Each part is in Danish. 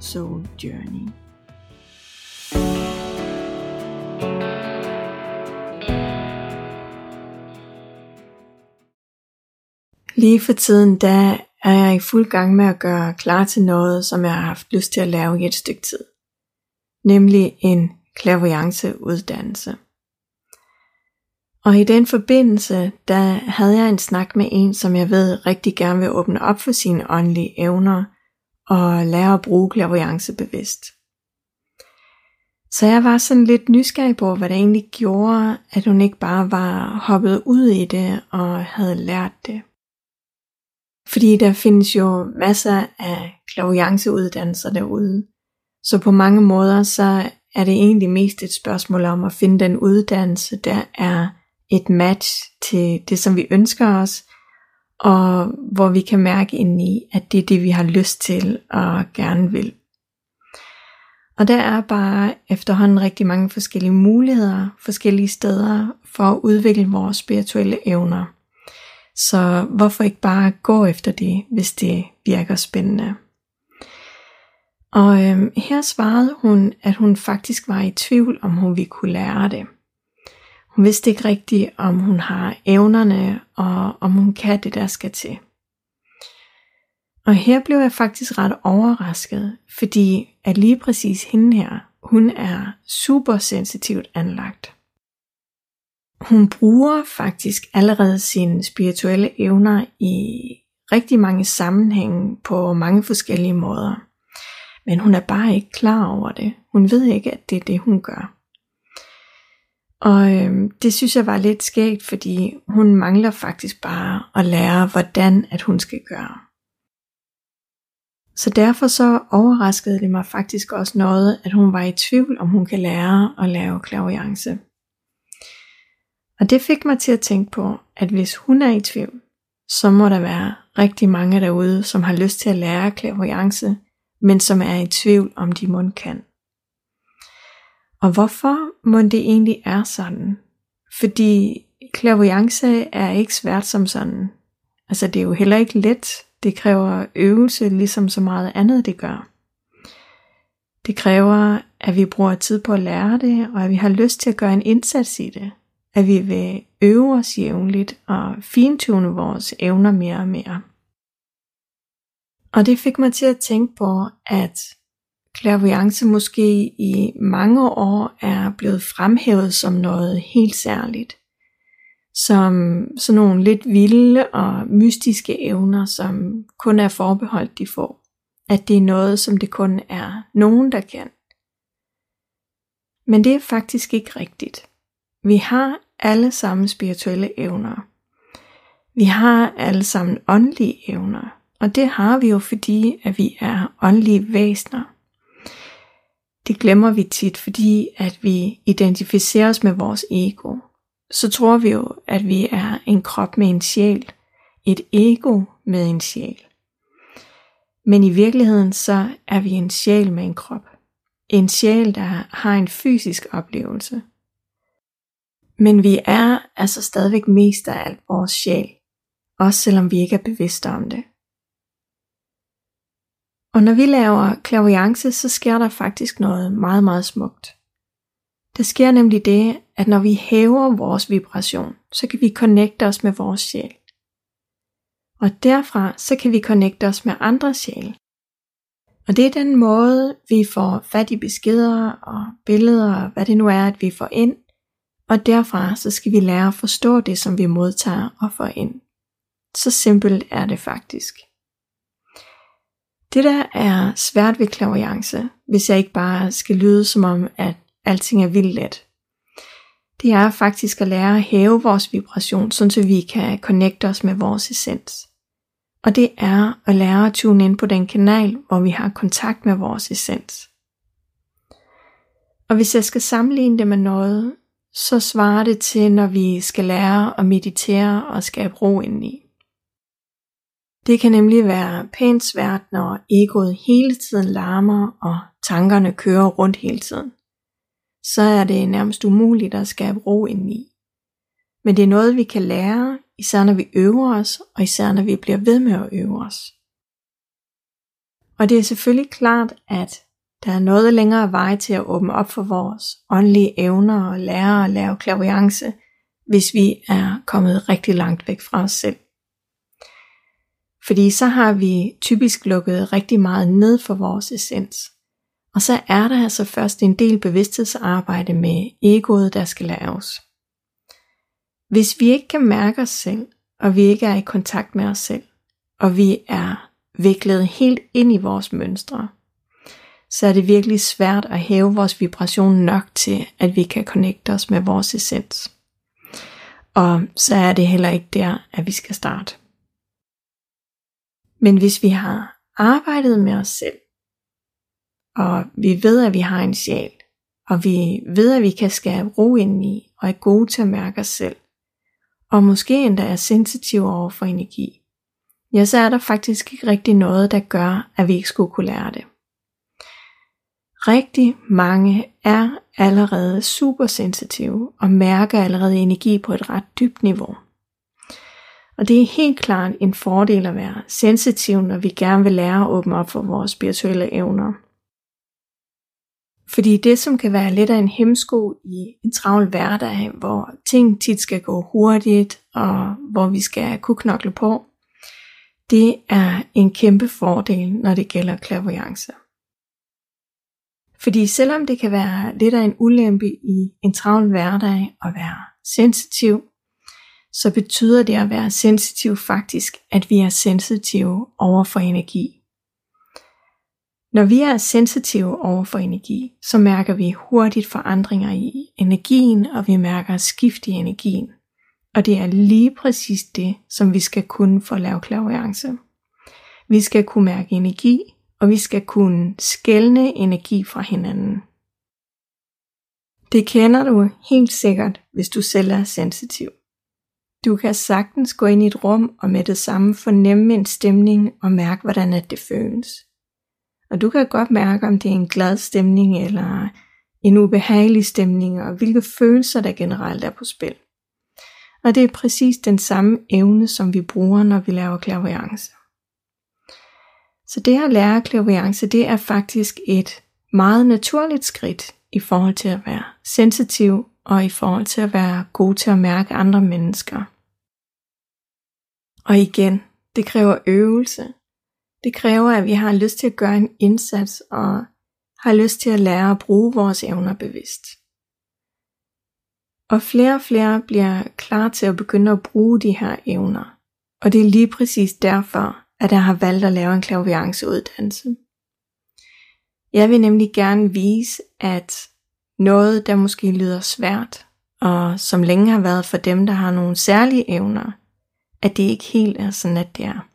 Soul Journey. Lige for tiden, der er jeg i fuld gang med at gøre klar til noget, som jeg har haft lyst til at lave i et stykke tid. Nemlig en clairvoyance uddannelse. Og i den forbindelse, der havde jeg en snak med en, som jeg ved rigtig gerne vil åbne op for sine åndelige evner – og lære at bruge clairvoyance bevidst. Så jeg var sådan lidt nysgerrig på, hvad det egentlig gjorde, at hun ikke bare var hoppet ud i det og havde lært det. Fordi der findes jo masser af klaviance-uddannelser derude. Så på mange måder, så er det egentlig mest et spørgsmål om at finde den uddannelse, der er et match til det, som vi ønsker os, og hvor vi kan mærke ind i, at det er det, vi har lyst til og gerne vil. Og der er bare efterhånden rigtig mange forskellige muligheder, forskellige steder for at udvikle vores spirituelle evner. Så hvorfor ikke bare gå efter det, hvis det virker spændende? Og øhm, her svarede hun, at hun faktisk var i tvivl, om hun ville kunne lære det. Hun vidste ikke rigtigt, om hun har evnerne, og om hun kan det, der skal til. Og her blev jeg faktisk ret overrasket, fordi at lige præcis hende her, hun er super sensitivt anlagt. Hun bruger faktisk allerede sine spirituelle evner i rigtig mange sammenhænge på mange forskellige måder. Men hun er bare ikke klar over det. Hun ved ikke, at det er det, hun gør. Og øhm, det synes jeg var lidt skægt, fordi hun mangler faktisk bare at lære, hvordan at hun skal gøre. Så derfor så overraskede det mig faktisk også noget, at hun var i tvivl, om hun kan lære at lave clairvoyance. Og det fik mig til at tænke på, at hvis hun er i tvivl, så må der være rigtig mange derude, som har lyst til at lære clairvoyance, men som er i tvivl, om de mund kan. Og hvorfor må det egentlig er sådan? Fordi clairvoyance er ikke svært som sådan. Altså det er jo heller ikke let. Det kræver øvelse, ligesom så meget andet det gør. Det kræver, at vi bruger tid på at lære det, og at vi har lyst til at gøre en indsats i det. At vi vil øve os jævnligt og fintune vores evner mere og mere. Og det fik mig til at tænke på, at clairvoyance måske i mange år er blevet fremhævet som noget helt særligt. Som sådan nogle lidt vilde og mystiske evner, som kun er forbeholdt de få. At det er noget, som det kun er nogen, der kan. Men det er faktisk ikke rigtigt. Vi har alle sammen spirituelle evner. Vi har alle sammen åndelige evner. Og det har vi jo fordi, at vi er åndelige væsener. Det glemmer vi tit, fordi at vi identificerer os med vores ego. Så tror vi jo, at vi er en krop med en sjæl, et ego med en sjæl. Men i virkeligheden så er vi en sjæl med en krop. En sjæl, der har en fysisk oplevelse. Men vi er altså stadigvæk mest af alt vores sjæl, også selvom vi ikke er bevidste om det. Og når vi laver clairvoyance, så sker der faktisk noget meget, meget smukt. Der sker nemlig det, at når vi hæver vores vibration, så kan vi connecte os med vores sjæl. Og derfra, så kan vi connecte os med andre sjæl. Og det er den måde, vi får fat i beskeder og billeder, og hvad det nu er, at vi får ind. Og derfra, så skal vi lære at forstå det, som vi modtager og får ind. Så simpelt er det faktisk. Det der er svært ved clairvoyance, hvis jeg ikke bare skal lyde som om, at alting er vildt let, det er faktisk at lære at hæve vores vibration, så vi kan connecte os med vores essens. Og det er at lære at tune ind på den kanal, hvor vi har kontakt med vores essens. Og hvis jeg skal sammenligne det med noget, så svarer det til, når vi skal lære at meditere og skabe ro indeni. Det kan nemlig være pænt svært, når egoet hele tiden larmer og tankerne kører rundt hele tiden. Så er det nærmest umuligt at skabe ro indeni. Men det er noget, vi kan lære, især når vi øver os, og især når vi bliver ved med at øve os. Og det er selvfølgelig klart, at der er noget længere vej til at åbne op for vores åndelige evner og lære at lave klaviance, hvis vi er kommet rigtig langt væk fra os selv. Fordi så har vi typisk lukket rigtig meget ned for vores essens. Og så er der altså først en del bevidsthedsarbejde med egoet, der skal laves. Hvis vi ikke kan mærke os selv, og vi ikke er i kontakt med os selv, og vi er viklet helt ind i vores mønstre, så er det virkelig svært at hæve vores vibration nok til, at vi kan connecte os med vores essens. Og så er det heller ikke der, at vi skal starte. Men hvis vi har arbejdet med os selv, og vi ved, at vi har en sjæl, og vi ved, at vi kan skabe ro indeni, og er gode til at mærke os selv, og måske endda er sensitive over for energi, ja, så er der faktisk ikke rigtig noget, der gør, at vi ikke skulle kunne lære det. Rigtig mange er allerede supersensitive og mærker allerede energi på et ret dybt niveau. Og det er helt klart en fordel at være sensitiv, når vi gerne vil lære at åbne op for vores spirituelle evner. Fordi det, som kan være lidt af en hemsko i en travl hverdag, hvor ting tit skal gå hurtigt, og hvor vi skal kunne knokle på, det er en kæmpe fordel, når det gælder klaverance. Fordi selvom det kan være lidt af en ulempe i en travl hverdag at være sensitiv, så betyder det at være sensitiv faktisk, at vi er sensitive over for energi. Når vi er sensitive over for energi, så mærker vi hurtigt forandringer i energien, og vi mærker skift i energien. Og det er lige præcis det, som vi skal kunne for at lave klaverance. Vi skal kunne mærke energi, og vi skal kunne skælne energi fra hinanden. Det kender du helt sikkert, hvis du selv er sensitiv. Du kan sagtens gå ind i et rum og med det samme fornemme en stemning og mærke, hvordan det føles. Og du kan godt mærke, om det er en glad stemning eller en ubehagelig stemning, og hvilke følelser der generelt er på spil. Og det er præcis den samme evne, som vi bruger, når vi laver klaverance. Så det at lære klaverance, det er faktisk et meget naturligt skridt i forhold til at være sensitiv og i forhold til at være god til at mærke andre mennesker. Og igen, det kræver øvelse. Det kræver, at vi har lyst til at gøre en indsats og har lyst til at lære at bruge vores evner bevidst. Og flere og flere bliver klar til at begynde at bruge de her evner. Og det er lige præcis derfor, at jeg har valgt at lave en klavianceuddannelse. Jeg vil nemlig gerne vise, at noget, der måske lyder svært, og som længe har været for dem, der har nogle særlige evner, at det ikke helt er sådan, at det er.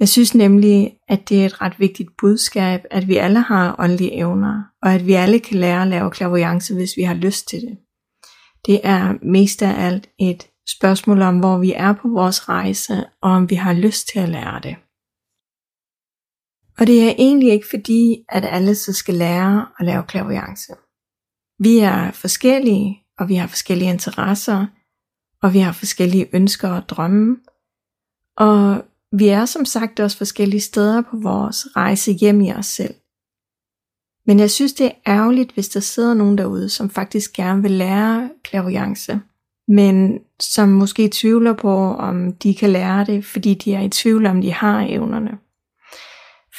Jeg synes nemlig, at det er et ret vigtigt budskab, at vi alle har åndelige evner, og at vi alle kan lære at lave klavoyance, hvis vi har lyst til det. Det er mest af alt et spørgsmål om, hvor vi er på vores rejse, og om vi har lyst til at lære det. Og det er egentlig ikke fordi, at alle så skal lære at lave klaviance. Vi er forskellige, og vi har forskellige interesser, og vi har forskellige ønsker og drømme. Og vi er som sagt også forskellige steder på vores rejse hjem i os selv. Men jeg synes, det er ærgerligt, hvis der sidder nogen derude, som faktisk gerne vil lære klaviance, men som måske tvivler på, om de kan lære det, fordi de er i tvivl om, de har evnerne.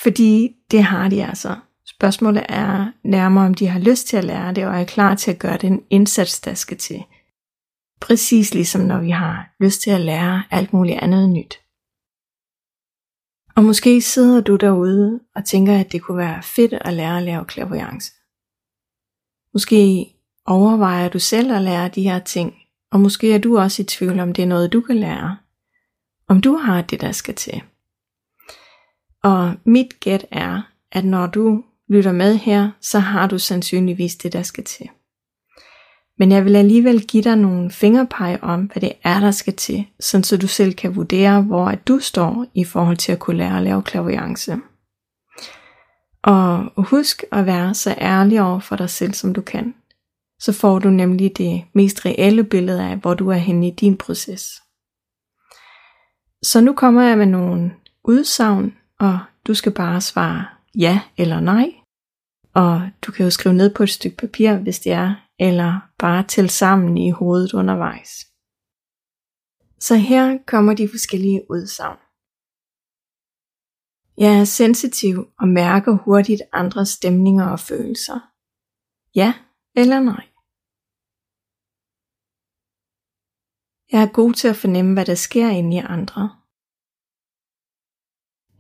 Fordi det har de altså. Spørgsmålet er nærmere, om de har lyst til at lære det, og er klar til at gøre den indsats, der skal til. Præcis ligesom når vi har lyst til at lære alt muligt andet nyt. Og måske sidder du derude og tænker, at det kunne være fedt at lære at lave klaverance. Måske overvejer du selv at lære de her ting, og måske er du også i tvivl om det er noget, du kan lære. om du har det, der skal til. Og mit gæt er, at når du lytter med her, så har du sandsynligvis det, der skal til. Men jeg vil alligevel give dig nogle fingerpege om, hvad det er, der skal til, sådan så du selv kan vurdere, hvor at du står i forhold til at kunne lære at lave klaviance. Og husk at være så ærlig over for dig selv, som du kan. Så får du nemlig det mest reelle billede af, hvor du er henne i din proces. Så nu kommer jeg med nogle udsagn, og du skal bare svare ja eller nej. Og du kan jo skrive ned på et stykke papir, hvis det er, eller bare tælle sammen i hovedet undervejs. Så her kommer de forskellige udsagn. Jeg er sensitiv og mærker hurtigt andres stemninger og følelser. Ja eller nej? Jeg er god til at fornemme, hvad der sker inde i andre.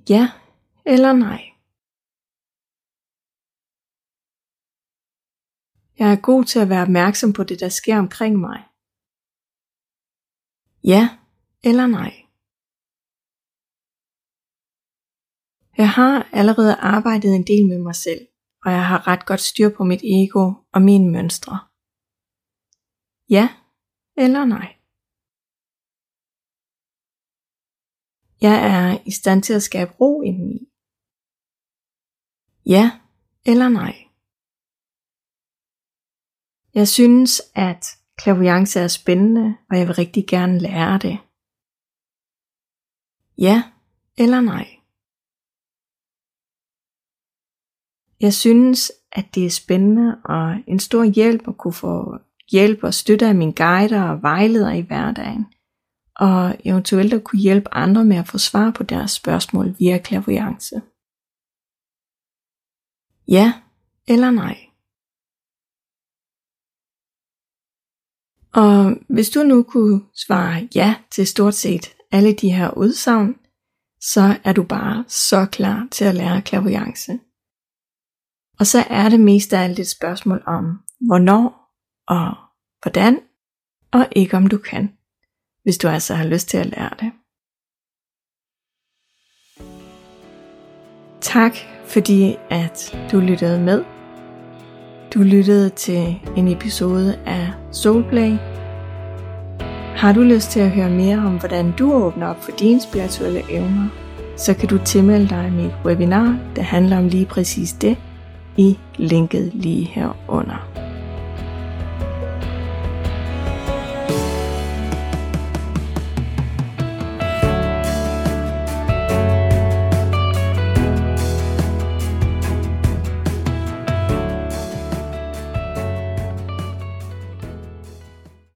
Ja eller nej? Jeg er god til at være opmærksom på det, der sker omkring mig. Ja eller nej? Jeg har allerede arbejdet en del med mig selv, og jeg har ret godt styr på mit ego og mine mønstre. Ja eller nej? Jeg er i stand til at skabe ro indeni. Ja eller nej? Jeg synes, at klaviance er spændende, og jeg vil rigtig gerne lære det. Ja eller nej? Jeg synes, at det er spændende og en stor hjælp at kunne få hjælp og støtte af mine guider og vejledere i hverdagen, og eventuelt at kunne hjælpe andre med at få svar på deres spørgsmål via klaviance. Ja eller nej? Og hvis du nu kunne svare ja til stort set alle de her udsagn, så er du bare så klar til at lære klaviance. Og så er det mest af alt et spørgsmål om, hvornår og hvordan, og ikke om du kan, hvis du altså har lyst til at lære det. Tak fordi at du lyttede med. Du lyttede til en episode af Soulplay. Har du lyst til at høre mere om, hvordan du åbner op for dine spirituelle evner, så kan du tilmelde dig mit webinar, der handler om lige præcis det, i linket lige herunder.